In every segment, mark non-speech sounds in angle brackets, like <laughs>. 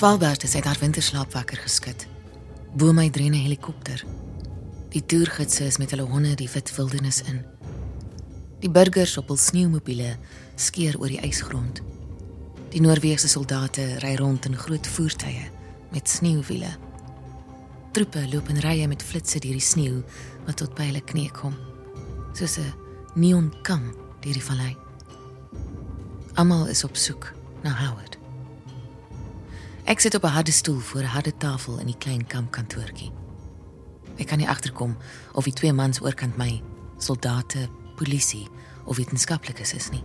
Svalbard is uit haar winterslaap wakker geskit. Bo my drie 'n helikopter. Die toergidse is met hulle honde die wit wildernis in. Die burgers op hul sneeumobiele skeer oor die ysgrond. Die Noorse soldate ry rond in groot voertuie met sneeuwiele. Troepe loop in rye met flitsse deur die sneeu wat tot by hulle knie kom. Soos 'n neonkam deur die vallei. Almal is op soek na Howard. Ek sit op 'n harde stoel voor 'n harde tafel in die klein kampkantoortjie. Ek kan nie agterkom of die twee mans oorkant my soldate, polisie of wetenskaplikes is nie.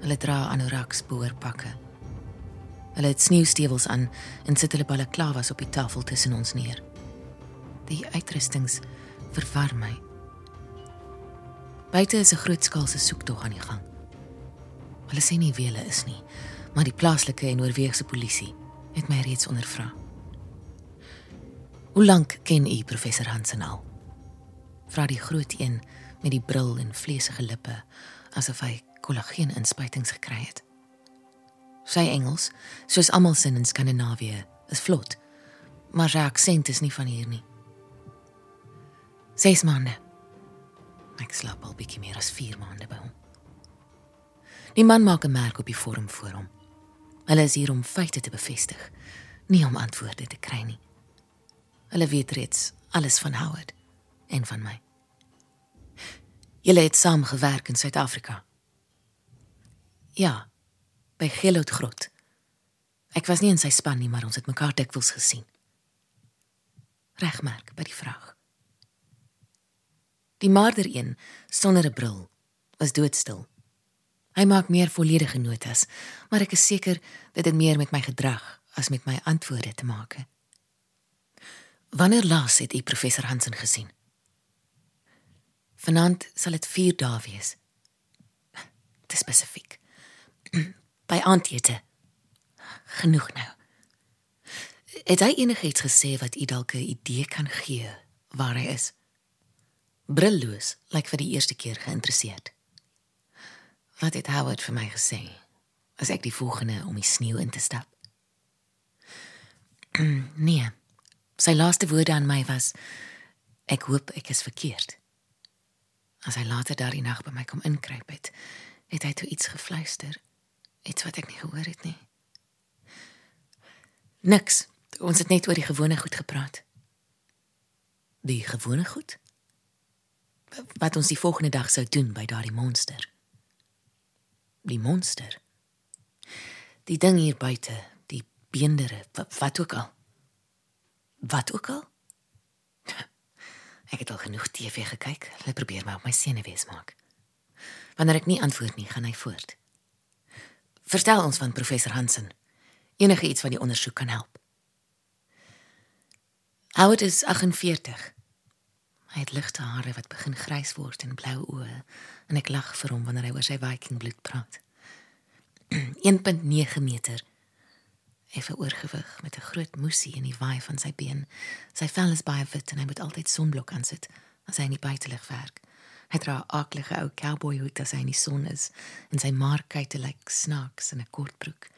Hulle dra anoraks boorpakke. Hulle het sneeustewels aan en sit hulle balaklavas op die tafel tussen ons neer. Die uitrustings verwar my. Buite is 'n grootskaalse soektog aan die gang. Hulle sê nie wie hulle is nie, maar die plaaslike en oorweegse polisie het my reeds ondervra. Hoe lank ken u professor Hansen al? Vra die groot een met die bril en vleesige lippe asof hy kollageen inspuitings gekry het. Sy Engels, soos almal sin in Skandinawië, is vlot, maar sy aksent is nie van hier nie. Ses maande. Ek slaap al bietjie meer as 4 maande by hom. Die man maak 'n merk op die vorm voor hom. Hulle is hier om feite te bevestig, nie om antwoorde te kry nie. Hulle weet reeds alles van Howard en van my. Julle het saam gewerk in Suid-Afrika. Ja, by Gelout Grot. Ek was nie in sy span nie, maar ons het mekaar dikwels gesien. Regmerk by die vraag. Die marder een sonder 'n bril was doodstil. Hy maak meer volledige notas, maar ek is seker dit het meer met my gedrag as met my antwoorde te maak. Wanneer laas het u professor Hansen gesien? Vanaand sal dit 4 dae wees. Te spesifiek. <clears throat> By aandete. Genoeg nou. Het hy enigiets gesê wat u dalk 'n idee kan gee waar hy is? Brilloos, lyk like vir die eerste keer geïnteresseerd. Wat het Howard vir my gesê? As ek die volgende om die sneeu in te stap. <clears throat> nee. Sy laaste woorde aan my was ek hoop ek is verkeerd. As hy later daardie nag by my kom inkruip het, het hy toe iets gefluister. Iets wat ek nie gehoor het nie. Niks. Ons het net oor die gewone goed gepraat. Die gewone goed? Wat ons die volgende dag sou doen by daardie monster. Die monster. Die ding hier buite, die beendere, wat, wat ook al. Wat ook al? <laughs> Ek het al genoeg TV gekyk. Hulle probeer my op my senuwees maak. Wanneer ek nie antwoord nie, gaan hy voort. Verstel ons van professor Hansen. Enige iets wat die ondersoek kan help. Howard is 48. Hy het ligte hare wat begin grys word en blou oë en ek lag vir hom wanneer hy oor sy Viking bloed praat. <clears throat> 1.9 meter. Effe oorgewig met 'n groot moesie in die waai van sy been. Sy vel is baie wit en hy moet altyd sonblok aansit as hy in die buitelug werk. Hy dra 'n aaklige ou cowboy hoed as hy in die son is en sy maarkuite lyk snaaks in 'n kort broek.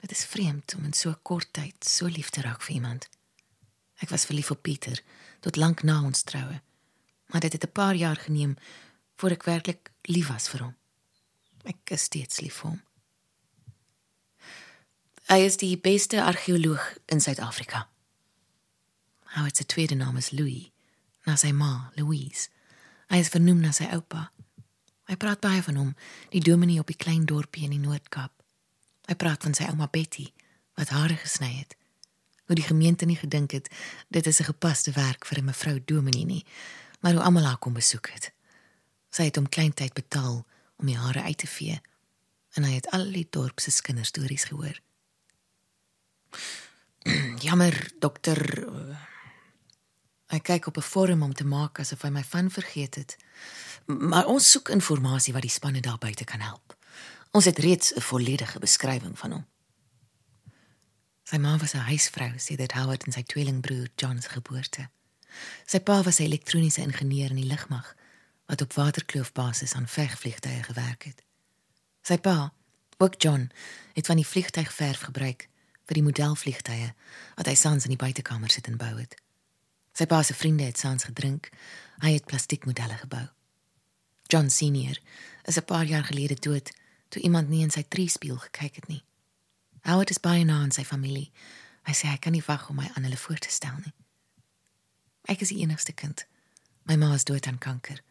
Dit is vreemd om in so kort tyd so lief te raak vir iemand. Ek was verlief op Pieter tot lank na ons troue. Maar dit het 'n paar jaar geneem voor ek werklik lief was vir hom. Ek is steeds lief vir hom. Hy is die beste argeoloog in Suid-Afrika. Howard se tweede naam is Louis, na sy ma, Louise. Hy is vernoem na sy oupa. Hy praat baie van hom, die dominee op die klein dorpie in die Noord-Kaap. Hy praat van sy ouma Betty wat hare gesny het. Hoe die gemeente nie gedink het dit is 'n gepaste werk vir 'n mevrou dominee nie, maar hoe almal haar kom besoek het. Sy het hom kleintyd betaal om die hare uit te vee en hy het al die dorp se kinderstories gehoor. <clears throat> Jammer, dokter. Ek kyk op 'n forum om te maak asof hy my van vergeet het. Maar ons soek inligting wat die spanne daar buite kan help. Ons het reeds 'n volledige beskrywing van hom. Sy ma was 'n huisvrou sedert Howard en sy tweelingbroer John se geboorte. Sy pa was 'n elektroniese ingenieur in die lugmag wat op waterkloofbasis aan vegvliegtuie gewerk het. Sy pa, ook John, het van die vliegtuigverf gebruik vir die modelvliegtye wat hy saans in die buitekamer sit en bou het. Sy pa se vriende het saans gedrink. Hy het plastiekmodelle gebou. John Senior is 'n paar jaar gelede dood toe iemand nie in sy triespieël gekyk het nie. Howard is baie na aan sy familie. Hy sê hy kan nie wag om my aan hulle voor te stel nie. Ek is die enigste kind. My ma is dood aan kanker.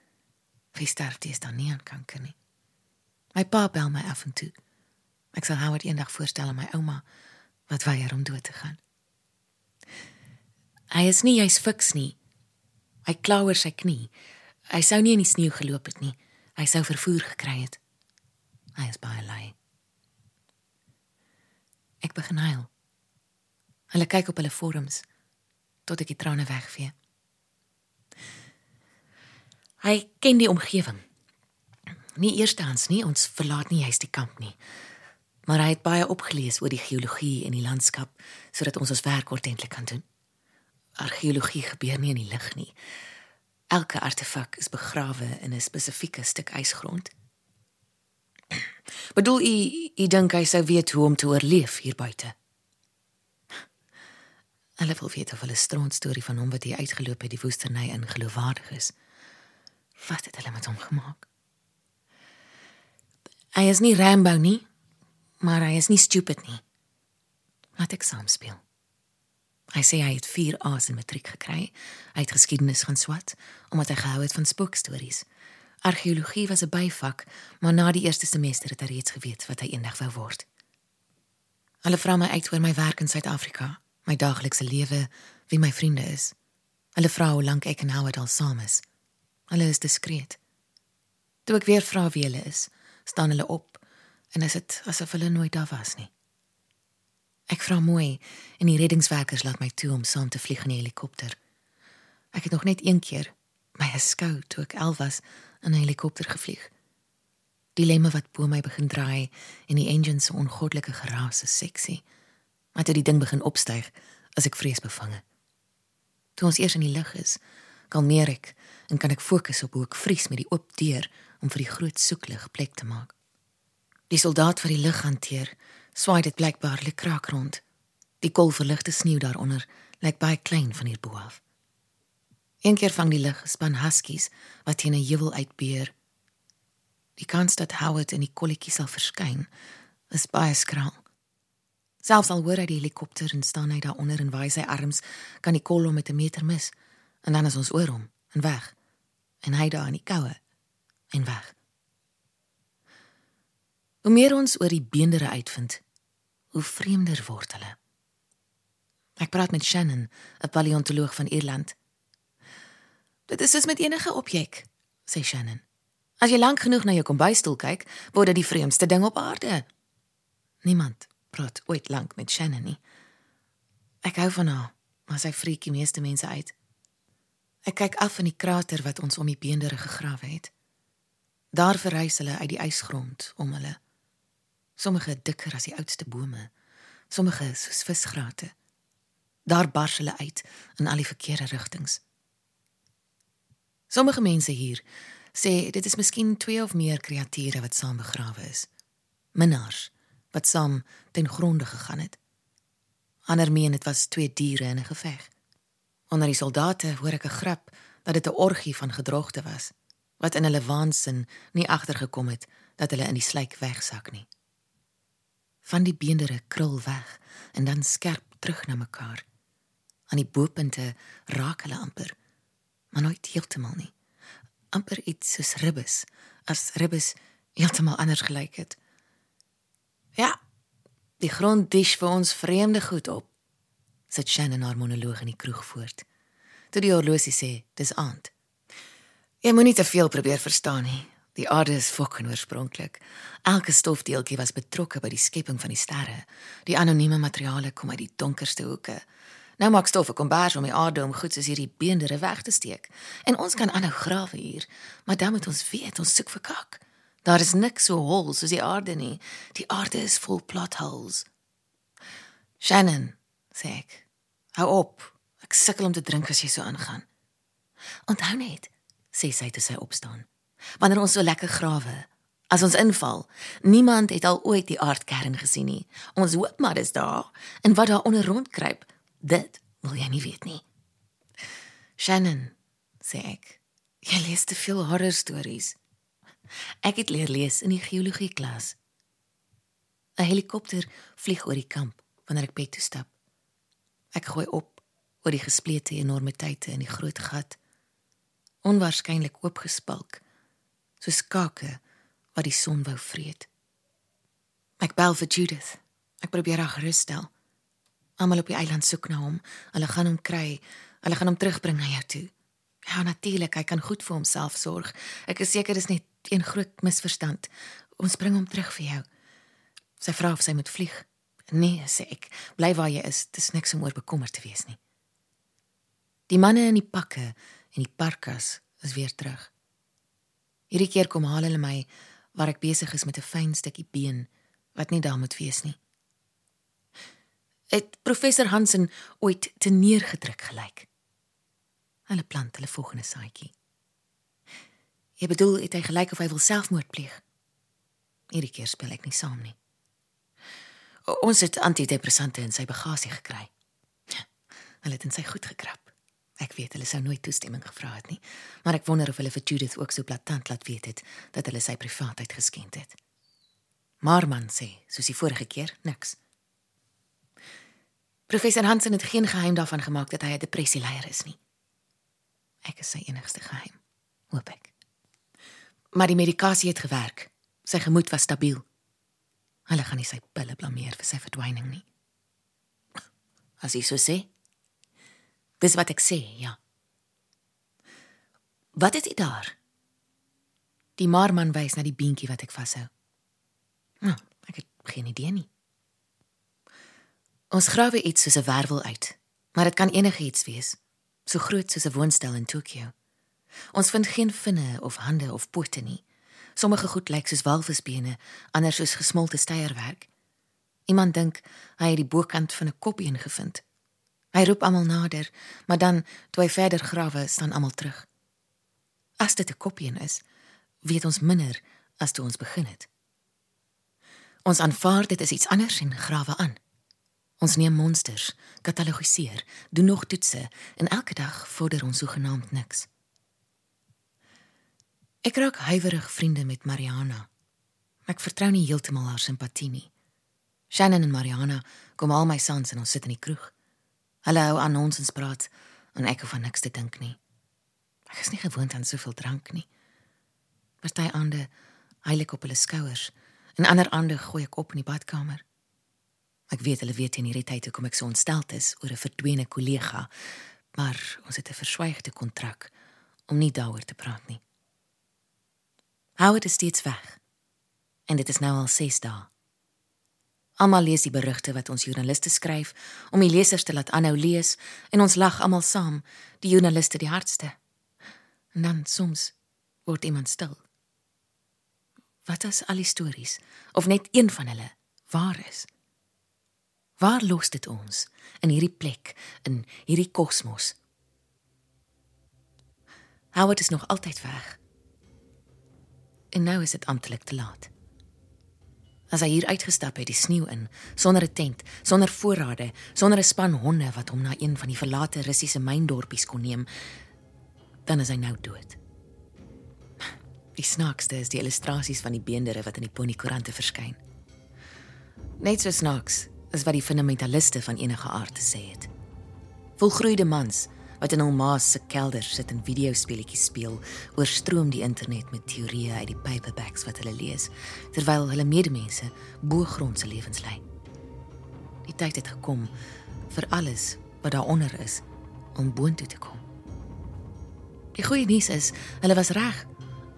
Wie sterf dis dan nie aan kanker nie. My pa bel my af en toe. Ek sal Howard eendag voorstel aan my ouma wat weier om dood te gaan. Hy is nie jy's fiks nie. Hy kla oor sy knie. Hy sou nie in die sneeu geloop het nie. Hy sou vervoer gekry het. Hy is baie lui. Ek begin huil. Hulle kyk op hulle forums tot ek die trane wegvee. Hy ken die omgewing. Nie eerstens nie, ons verlaat nie juist die kamp nie. Maar hy het baie opgelees oor die geologie en die landskap sodat ons ons werk ordentlik kan doen. Argeologie gebeur nie in die lug nie. Elke artefak is begrawe in 'n spesifieke stuk ysgrond. <clears throat> Bedoel u, u dink hy sou weet hoe om te oorleef hier buite? Hulle wil weet of hulle stront storie van hom wat hier uitgeloop het die woestynny in geloofwaardig is. Wat het hulle met hom gemaak? Hy is nie Rambo nie, maar hy is nie stupid nie. Laat ek saam speel. Hy sê hy het 4 A's in matriek gekry. Hy het geskiedenis gaan swat omdat hy gehou het van spookstories. Argeologie was 'n byvak, maar na die eerste semester het hy reeds geweet wat hy eendag wou word. Hulle vra my uit oor my werk in Suid-Afrika, my daaglikse lewe, wie my vriende is. Hulle vra hoe lank ek en Howard al saam is. Hulle is diskreet. Toe ek weer vra wie hulle is, staan hulle op en is dit asof hulle nooit daar was nie. Ek vra mooi en die reddingswerkers laat my toe om saam te vlieg in die helikopter. Ek het nog net een keer my geskou toe ek 11 was in 'n helikopter gevlieg. Die lemme wat bo my begin draai en die engine se ongoddelike geraas is seksie. Maar toe die ding begin opstyg, as ek vreesbevange. Toe ons eers in die lug is, kalmeer ek en kan ek fokus op hoe ek vries met die oop deur om vir die groot soeklig plek te maak. Die soldaat wat die lug hanteer, swaai dit blykbaar le kraak rond. Die kolverligte sneeu daaronder lyk baie klein van hierbo af. Een keer vang die lug span huskies wat teen 'n heuwel uitbeer. Die kans dat Howard in die kolletjie sal verskyn is baie skraal. Selfs al hoor hy die helikopter en staan hy daaronder en waai sy arms, kan die kolom met 'n meter mis en dan is ons oor hom en weg. En hy daar in die koue en weg. Hoe meer ons oor die beendere uitvind, hoe vreemder word hulle. Ek praat met Shannon, 'n paleontoloog van Ierland. Dit is soos met enige objek, sê Shannon. As jy lank genoeg na jou kombuisstoel kyk, word dit die vreemdste ding op aarde. Niemand praat ooit lank met Shannon nie. Ek hou van haar, maar sy freak die meeste mense uit. Ek kyk af in die krater wat ons om die beendere gegrawe het. Daar verrys hulle uit die ysgrond om hulle sommige dikker as die oudste bome, sommige soos visgrate. Daar bars hulle uit in al die verkeerde rigtings. Sommige mense hier sê dit is miskien twee of meer kreature wat saam begrawe is. Minnaars wat saam ten gronde gegaan het. Ander meen dit was twee diere in 'n geveg. Onder die soldate hoor ek 'n grap dat dit 'n orgie van gedrogte was wat in hulle waansin nie agtergekom het dat hulle in die slyk wegsak nie van die beendere krul weg en dan skerp terug na mekaar. Aan die bopunte raak hulle amper, maar nooit heeltemal nie. amper iets soos ribbes, as ribbes heeltemal anders gelyk het. Ja, die grond dis vir ons vreemde goed op. Sit Shannon haar monoloog in die kroeg voort. Toe die horlosie sê, dis aand. Jy moenie te veel probeer verstaan nie. Die aarde is fucking oorspronklik. Elke stofdeeltjie was betrokke by die skepping van die sterre. Die anonieme materiale kom uit die donkerste hoeke. Nou maak stof 'n kombers om die aarde om goed soos hierdie beendere weg te steek. En ons kan aanhou grawe hier, maar dan moet ons weet ons soek vir kak. Daar is niks so hol soos die aarde nie. Die aarde is vol plot holes. Shannon, sê ek. Hou op. Ek sukkel om te drink as jy so aangaan. Onthou net, sê sy terwyl sy opstaan. Wanneer ons so lekker grawe, As ons inval, niemand het al ooit die aardkern gesien nie. Ons hoop maar dis daar en wat daar onder rondkruip, dit wil jy nie weet nie. Shannon, sê ek. Jy lees te veel horror stories. Ek het leer lees in die geologie klas. 'n Helikopter vlieg oor die kamp wanneer ek bed toe stap. Ek gooi op oor die gesplete enormiteite in die groot gat. Onwaarskynlik oopgespalk, soos kake wat die son wou vreet. Ek bel vir Judith. Ek probeer haar gerus stel. Almal op die eiland soek na hom. Hulle gaan hom kry. Hulle gaan hom terugbring na jou toe. Ja, natuurlik, hy kan goed vir homself sorg. Ek is seker dis net een groot misverstand. Ons bring hom terug vir jou. Sy vra of sy moet vlieg. Nee, sê ek. Bly waar jy is. Dis niks om oor bekommerd te wees nie. Die manne in die pakke en die parkas is weer terug. Hierdie keer kom haal hulle my waar ek besig is met 'n fyn stukkie been wat nie daar moet wees nie. Het professor Hansen ooit te neergedruk gelyk? Hulle plant hulle volgende saadjie. Jy bedoel het hy gelyk of hy wil selfmoord pleeg? Hierdie keer speel ek nie saam nie. Ons het antidepressante in sy bagasie gekry. Hulle het in sy goed gekrap. Ek weet hulle sou nooit toestemming gevra het nie, maar ek wonder of hulle vir Judith ook so blaatant laat weet het dat hulle sy privaatheid geskend het. Maar man sê, soos die vorige keer, niks. Professor Hansen het geen geheim daarvan gemaak dat hy 'n depressieleier is nie. Ek is sy enigste geheim, hoop ek. Maar die medikasie het gewerk. Sy gemoed was stabiel. Hulle gaan nie sy pille blameer vir sy verdwyning nie. As jy so sê, Dis wat ek sê, ja. Wat is dit daar? Die marman wys na die beentjie wat ek vashou. Nou, ek het geen idee nie. Ons grawe iets soos 'n wervel uit, maar dit kan enigiets wees, so groot soos 'n woonstel in Tokio. Ons vind geen vinne of hande of pote nie. Sommige goed lyk soos walvisbene, ander soos gesmolte steierwerk. Iemand dink hy het die bokant van 'n kopbeen gevind. Hy roep almal nader, maar dan toe hy verder grawe, staan almal terug. As dit 'n kopien is, weet ons minder as toe ons begin het. Ons aanvaar dit is iets anders en grawe aan. Ons neem monsters, katalogiseer, doen nog toetse en elke dag vorder ons sogenaamd niks. Ek raak huiwerig vriende met Mariana. Ek vertrou nie heeltemal haar simpatie nie. Shannon en Mariana kom al my sons en ons sit in die kroeg. Hulle hou aan ons en praat en ek hoef aan niks te dink nie. Ek is nie gewoond aan soveel drank nie. Party aande heilig op hulle skouers en ander aande gooi ek op in die badkamer. Ek weet hulle weet in hierdie tyd hoekom ek so ontsteld is oor 'n verdwene kollega, maar ons het 'n verswygde kontrak om nie daaroor te praat nie. Hou dit steeds weg. En dit is nou al 6 dae. Almal lees die berigte wat ons joernaliste skryf om die lesers te laat aanhou lees en ons lag almal saam, die joernaliste die hardste. En dan soms word iemand stil. Wat as al die stories of net een van hulle waar is? Waar los dit ons in hierdie plek in hierdie kosmos? Howard is nog altyd weg. En nou is dit amptelik te laat as hy hier uitgestap het die sneeu in sonder 'n tent, sonder voorrade, sonder 'n span honde wat hom na een van die verlate Russiese myndorpies kon neem, dan is hy nou dood. Die snaakste is die illustrasies van die beendere wat in die ponykoerante verskyn. Net so snaaks is wat die fundamentaliste van enige aard te sê het. Volgroeide mans wat in hul ma se kelder sit en videospeletjies speel, oorstroom die internet met teorieë uit die paperbacks wat hulle lees, terwyl hulle medemense bo-grondse lewens lei. Die tyd het gekom vir alles wat daaronder is om boontoe te kom. Die goeie nuus is, hulle was reg.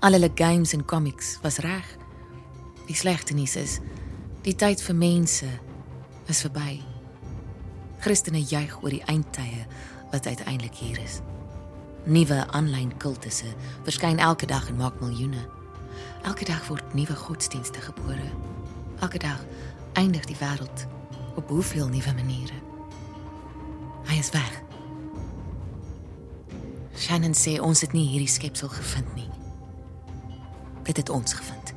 Al hulle games en comics was reg. Die slegte nuus is, die tyd vir mense is verby. Christene juig oor die eindtye wat uiteindelik hier is. Nuwe aanlyn kultusse verskyn elke dag en maak miljoene. Elke dag word nuwe godsdienste gebore. Elke dag eindig die wêreld op hoeveel nuwe maniere. Hy is weg. Shannon sê ons het nie hierdie skepsel gevind nie. Dit het ons gevind.